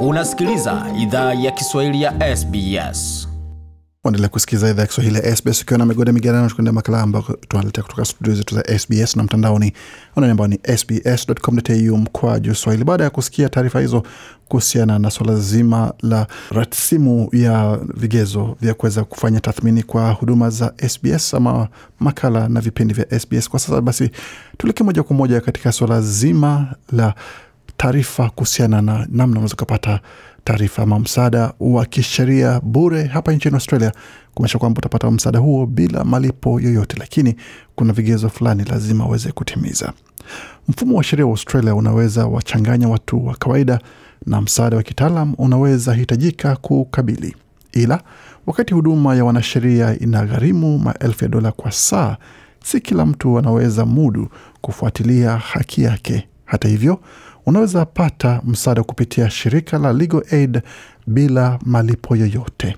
Unasikiliza idhaa ya Kiswahili ya SBS. Uendelea kusikiliza idhaa ya Kiswahili ya SBS ukiwa na migode migerano, tukuendea makala ambayo tunaletea kutoka studio zetu za SBS na mtandaoni anwani ambao ni sbs.com.au mkwaju swahili. Baada ya kusikia taarifa hizo kuhusiana na swala zima la rasimu ya vigezo vya kuweza kufanya tathmini kwa huduma za SBS ama makala na vipindi vya SBS kwa sasa, basi tuelekee moja kwa moja katika swala zima la taarifa kuhusiana na namna unaweza ukapata taarifa ama msaada wa kisheria bure hapa nchini Australia, kumaanisha kwamba utapata msaada huo bila malipo yoyote, lakini kuna vigezo fulani lazima uweze kutimiza. Mfumo wa sheria wa Australia unaweza wachanganya watu wa kawaida na msaada wa kitaalam unaweza hitajika kukabili, ila wakati huduma ya wanasheria inagharimu maelfu ya dola kwa saa, si kila mtu anaweza mudu kufuatilia haki yake. Hata hivyo unaweza pata msaada kupitia shirika la Legal Aid bila malipo yoyote.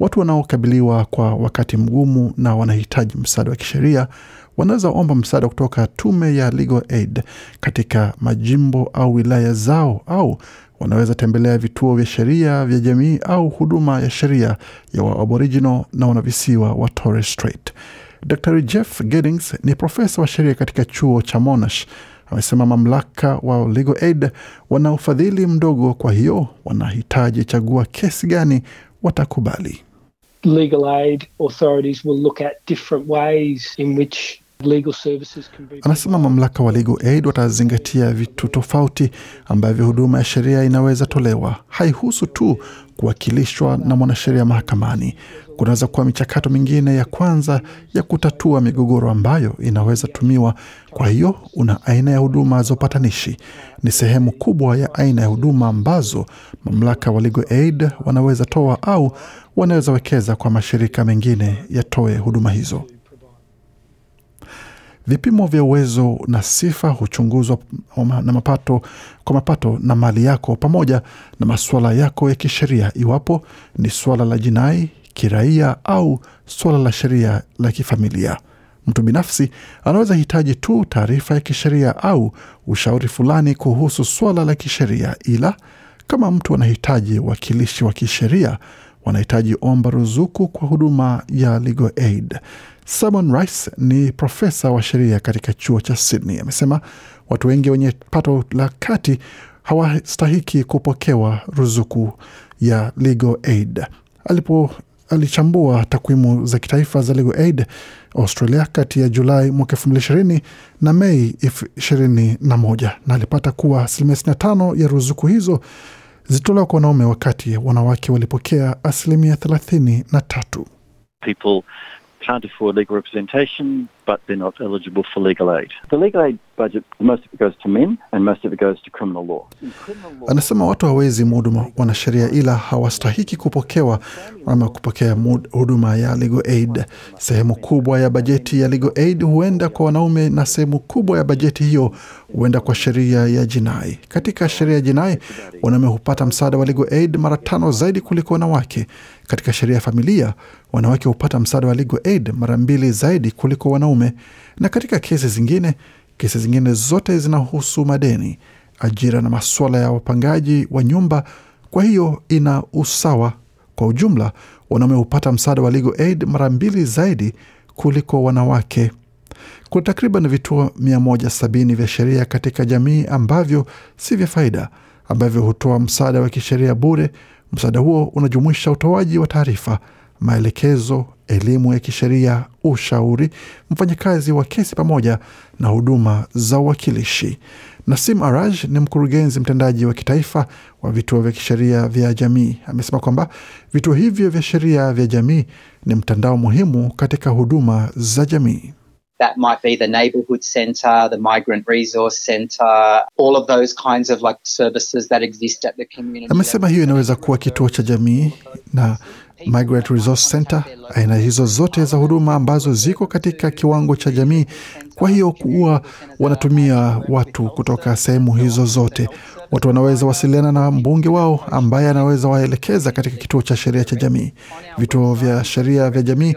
Watu wanaokabiliwa kwa wakati mgumu na wanahitaji msaada wa kisheria wanaweza omba msaada kutoka tume ya Legal Aid katika majimbo au wilaya zao, au wanaweza tembelea vituo vya sheria vya jamii au huduma ya sheria ya wa Aboriginal na wanavisiwa wa Torres Strait. Dr Jeff Giddings ni profesa wa sheria katika chuo cha Monash amesema mamlaka wa Legal Aid wana ufadhili mdogo, kwa hiyo wanahitaji chagua kesi gani watakubali. Legal aid authorities will look at different ways in which Anasema mamlaka wa Legal Aid watazingatia vitu tofauti ambavyo huduma ya sheria inaweza tolewa. Haihusu tu kuwakilishwa na mwanasheria mahakamani. Kunaweza kuwa michakato mingine ya kwanza ya kutatua migogoro ambayo inaweza tumiwa. Kwa hiyo una aina ya huduma za upatanishi, ni sehemu kubwa ya aina ya huduma ambazo mamlaka wa Legal Aid wanaweza toa au wanaweza wekeza kwa mashirika mengine yatoe huduma hizo. Vipimo vya uwezo na sifa huchunguzwa na mapato kwa mapato na mali yako pamoja na masuala yako ya kisheria, iwapo ni suala la jinai, kiraia au suala la sheria la kifamilia. Mtu binafsi anaweza hitaji tu taarifa ya kisheria au ushauri fulani kuhusu suala la kisheria, ila kama mtu anahitaji wakilishi wa kisheria, wanahitaji omba ruzuku kwa huduma ya Legal Aid. Simon Rice ni profesa wa sheria katika chuo cha Sydney. Amesema watu wengi wenye pato la kati hawastahiki kupokewa ruzuku ya Legal Aid. Alipo alichambua takwimu za kitaifa za Legal Aid Australia kati ya Julai mwaka elfu mbili ishirini na Mei ishirini na moja na alipata kuwa asilimia sitini na tano ya ruzuku hizo zilitolewa kwa wanaume wakati wanawake walipokea asilimia thelathini na tatu. people can't afford legal representation, but they're not eligible for legal aid. The legal aid budget, most of it goes to men and most of it goes to criminal law. Anasema watu hawezi mudu wanasheria ila hawastahiki kupokewa ama kupokea huduma ya Legal Aid. Sehemu kubwa ya bajeti ya Legal Aid huenda kwa wanaume na sehemu kubwa ya bajeti hiyo huenda kwa sheria ya jinai. Katika sheria ya jinai, wanaume hupata msaada wa Legal Aid mara tano zaidi kuliko wanawake. Katika sheria ya familia, wanawake hupata msaada wa Legal Aid mara mbili zaidi kuliko wanaume, na katika kesi zingine Kesi zingine zote zinahusu madeni, ajira na masuala ya wapangaji wa nyumba. Kwa hiyo ina usawa. Kwa ujumla, wanaume hupata msaada wa Legal Aid mara mbili zaidi kuliko wanawake. Kuna takriban vituo 170 vya sheria katika jamii ambavyo si vya faida, ambavyo hutoa msaada wa kisheria bure. Msaada huo unajumuisha utoaji wa taarifa, maelekezo, elimu ya kisheria, ushauri, mfanyakazi wa kesi pamoja na huduma za uwakilishi. Nasim Araj ni mkurugenzi mtendaji wa kitaifa wa vituo vya kisheria vya jamii. Amesema kwamba vituo hivyo vya sheria vya jamii ni mtandao muhimu katika huduma za jamii. That might be the neighbourhood centre, the migrant resource centre, all of those kinds of like services that exist at the community. Amesema hiyo inaweza kuwa kituo cha jamii na Migrant Resource Center, aina hizo zote za huduma ambazo ziko katika kiwango cha jamii. Kwa hiyo kuwa wanatumia watu kutoka sehemu hizo zote. Watu wanaweza wasiliana na mbunge wao ambaye anaweza waelekeza katika kituo cha sheria cha jamii. Vituo vya sheria vya jamii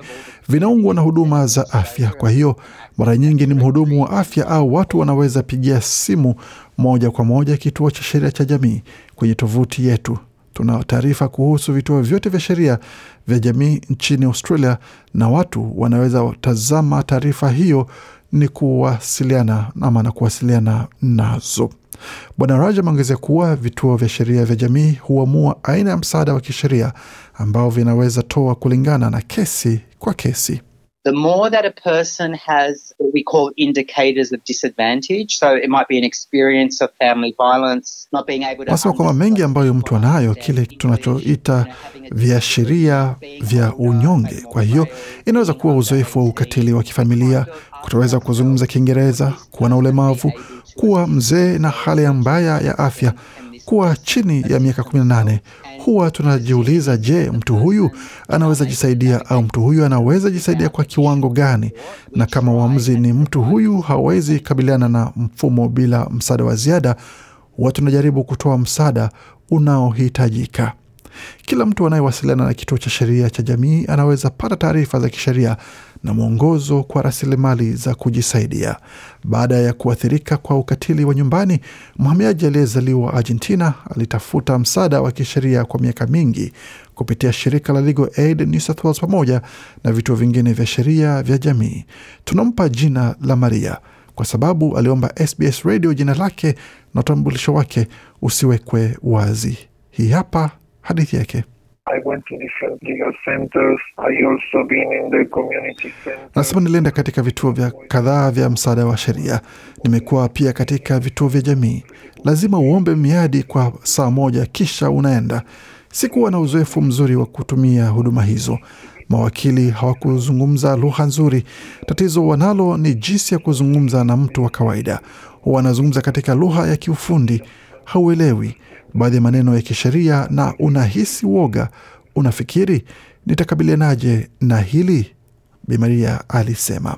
vinaungwa na huduma za afya. Kwa hiyo mara nyingi ni mhudumu wa afya au watu wanaweza pigia simu moja kwa moja kituo cha sheria cha jamii kwenye tovuti yetu. Tuna taarifa kuhusu vituo vyote vya sheria vya jamii nchini Australia, na watu wanaweza tazama taarifa hiyo ni kuwasiliana ama na kuwasiliana nazo. Bwana Raj ameongezea kuwa vituo vya sheria vya jamii huamua aina ya msaada wa kisheria ambao vinaweza toa kulingana na kesi kwa kesi. The more that a person has what we call indicators of disadvantage, so it might be an experience of family violence, not being able to Nasema kwamba mengi ambayo mtu anayo, kile tunachoita viashiria vya unyonge. Kwa hiyo inaweza kuwa uzoefu wa ukatili wa kifamilia, kutoweza kuzungumza Kiingereza, kuwa na ulemavu, kuwa mzee na hali mbaya ya afya, kuwa chini ya miaka 18. Huwa tunajiuliza, je, mtu huyu anaweza jisaidia au mtu huyu anaweza jisaidia kwa kiwango gani? Na kama uamuzi ni mtu huyu hawezi kabiliana na mfumo bila msaada wa ziada, huwa tunajaribu kutoa msaada unaohitajika. Kila mtu anayewasiliana na kituo cha sheria cha jamii anaweza pata taarifa za kisheria na mwongozo kwa rasilimali za kujisaidia. Baada ya kuathirika kwa ukatili wa nyumbani, mhamiaji aliyezaliwa Argentina alitafuta msaada wa kisheria kwa miaka mingi kupitia shirika la Legal Aid New South Wales pamoja na vituo vingine vya sheria vya jamii. Tunampa jina la Maria kwa sababu aliomba SBS Radio jina lake na utambulisho wake usiwekwe wazi. Hii hapa hadithi yake. I went to different legal centers. I also been in the community center. Anasema nilienda katika vituo vya kadhaa vya msaada wa sheria. Nimekuwa pia katika vituo vya jamii. Lazima uombe miadi kwa saa moja, kisha unaenda. Sikuwa na uzoefu mzuri wa kutumia huduma hizo. Mawakili hawakuzungumza lugha nzuri. Tatizo wanalo ni jinsi ya kuzungumza na mtu wa kawaida. Wanazungumza katika lugha ya kiufundi, hauelewi baadhi ya maneno ya kisheria na unahisi woga. Unafikiri nitakabilianaje na hili? Bi Maria alisema.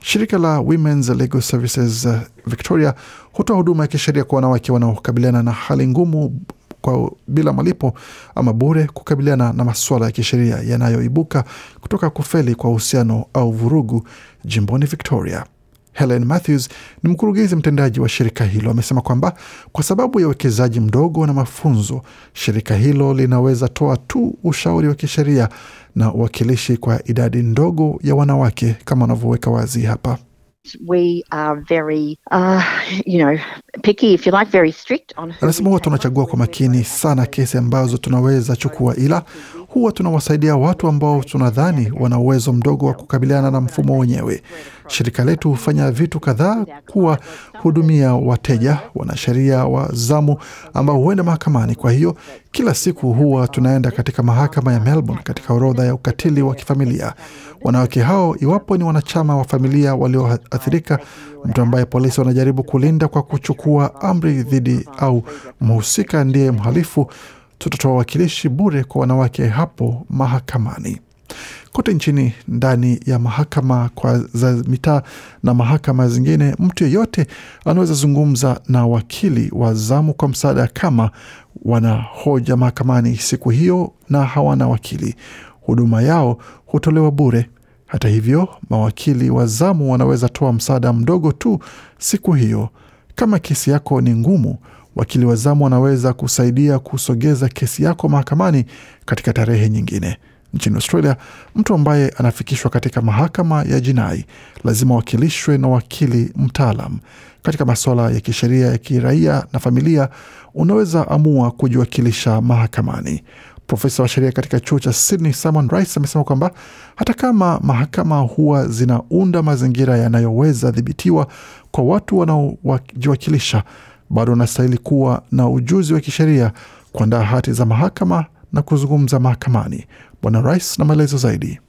Shirika la Women's Legal Services uh, Victoria hutoa huduma ya kisheria kwa wanawake wanaokabiliana na hali ngumu kwa bila malipo ama bure kukabiliana na masuala ya kisheria yanayoibuka kutoka kufeli kwa uhusiano au vurugu jimboni Victoria. Helen Matthews ni mkurugenzi mtendaji wa shirika hilo, amesema kwamba kwa sababu ya uwekezaji mdogo na mafunzo, shirika hilo linaweza toa tu ushauri wa kisheria na uwakilishi kwa idadi ndogo ya wanawake kama wanavyoweka wazi hapa. we are very, uh, you know, picky, if you like, very strict on Anasema huwa tunachagua kwa makini sana kesi ambazo tunaweza chukua, ila huwa tunawasaidia watu ambao tunadhani wana uwezo mdogo wa kukabiliana na mfumo wenyewe. Shirika letu hufanya vitu kadhaa kuwahudumia wateja, wanasheria wa zamu ambao huenda mahakamani. Kwa hiyo kila siku huwa tunaenda katika mahakama ya Melbourne katika orodha ya ukatili wa kifamilia. Wanawake hao, iwapo ni wanachama wa familia walioathirika, mtu ambaye polisi wanajaribu kulinda kwa kuchukua amri dhidi au mhusika ndiye mhalifu, tutatoa wakilishi bure kwa wanawake hapo mahakamani kote nchini ndani ya mahakama kwa za mitaa na mahakama zingine, mtu yeyote anaweza zungumza na wakili wa zamu kwa msaada kama wanahoja mahakamani siku hiyo na hawana wakili. Huduma yao hutolewa bure. Hata hivyo, mawakili wa zamu wanaweza toa msaada mdogo tu siku hiyo. Kama kesi yako ni ngumu, wakili wa zamu anaweza kusaidia kusogeza kesi yako mahakamani katika tarehe nyingine. Nchini Australia, mtu ambaye anafikishwa katika mahakama ya jinai lazima wakilishwe na wakili mtaalam. Katika masuala ya kisheria ya kiraia na familia, unaweza amua kujiwakilisha mahakamani. Profesa wa sheria katika chuo cha Sydney Simon Rice amesema kwamba hata kama mahakama huwa zinaunda mazingira yanayoweza dhibitiwa kwa watu wanaojiwakilisha, bado anastahili kuwa na ujuzi wa kisheria, kuandaa hati za mahakama na kuzungumza mahakamani. Bwana Rais na maelezo zaidi.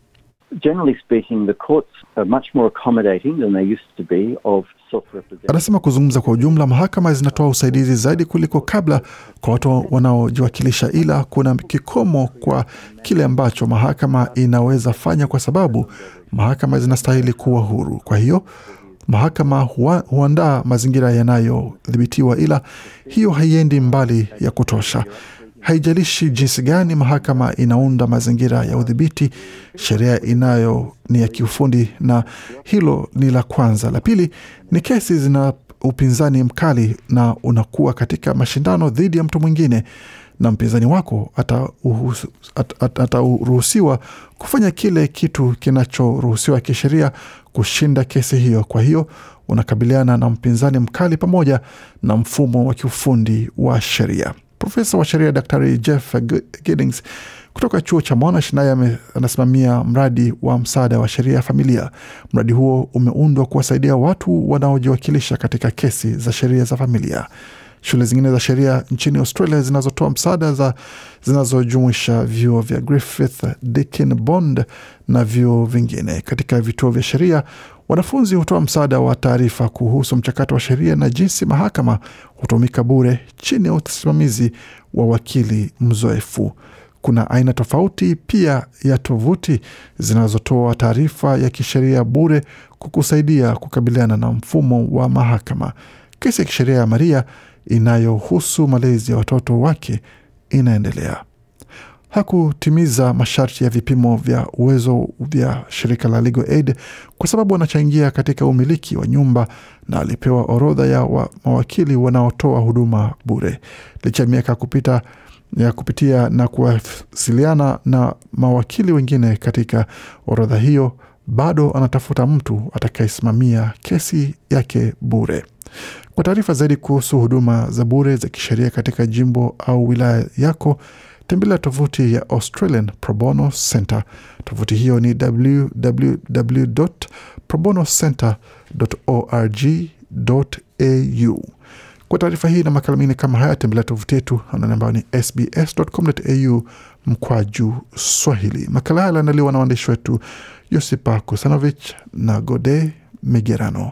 Generally speaking, the courts are much more accommodating than they used to be of self-represented. Anasema kuzungumza kwa ujumla, mahakama zinatoa usaidizi zaidi kuliko kabla kwa watu wanaojiwakilisha, ila kuna kikomo kwa kile ambacho mahakama inaweza fanya, kwa sababu mahakama zinastahili kuwa huru. Kwa hiyo mahakama huandaa mazingira yanayodhibitiwa, ila hiyo haiendi mbali ya kutosha. Haijalishi jinsi gani mahakama inaunda mazingira ya udhibiti, sheria inayo ni ya kiufundi, na hilo ni la kwanza. La pili ni kesi zina upinzani mkali na unakuwa katika mashindano dhidi ya mtu mwingine na mpinzani wako ataruhusiwa ata, ata kufanya kile kitu kinachoruhusiwa kisheria kushinda kesi hiyo. Kwa hiyo unakabiliana na mpinzani mkali pamoja na mfumo wa kiufundi wa sheria. Profesa wa sheria Daktari Jeff Giddings kutoka chuo cha Monash naye anasimamia mradi wa msaada wa sheria ya familia. Mradi huo umeundwa kuwasaidia watu wanaojiwakilisha katika kesi za sheria za familia. Shule zingine za sheria nchini Australia zinazotoa msaada za zinazojumuisha vyuo vya Griffith, Deakin, Bond na vyuo vingine. Katika vituo vya sheria, wanafunzi hutoa msaada wa taarifa kuhusu mchakato wa sheria na jinsi mahakama hutumika bure chini ya usimamizi wa wakili mzoefu. Kuna aina tofauti pia ya tovuti zinazotoa taarifa ya kisheria bure kukusaidia kukabiliana na mfumo wa mahakama. Kesi ya kisheria ya Maria inayohusu malezi ya watoto wake inaendelea. Hakutimiza masharti ya vipimo vya uwezo vya shirika la Legal Aid kwa sababu anachangia katika umiliki wa nyumba na alipewa orodha ya wa, mawakili wanaotoa huduma bure. Licha ya miaka kupita ya kupitia na kuwasiliana na mawakili wengine katika orodha hiyo, bado anatafuta mtu atakayesimamia kesi yake bure. Kwa taarifa zaidi kuhusu huduma za bure za kisheria katika jimbo au wilaya yako, tembelea tovuti ya Australian Pro Bono Center. Tovuti hiyo ni www.probonocenter.org.au. Kwa taarifa hii na makala mengine kama haya, tembelea tovuti yetu anwani ambayo ni sbs.com.au mkwaju Swahili. Makala haya yaliandaliwa na waandishi wetu Josipa Kusanovich na Gode Migerano.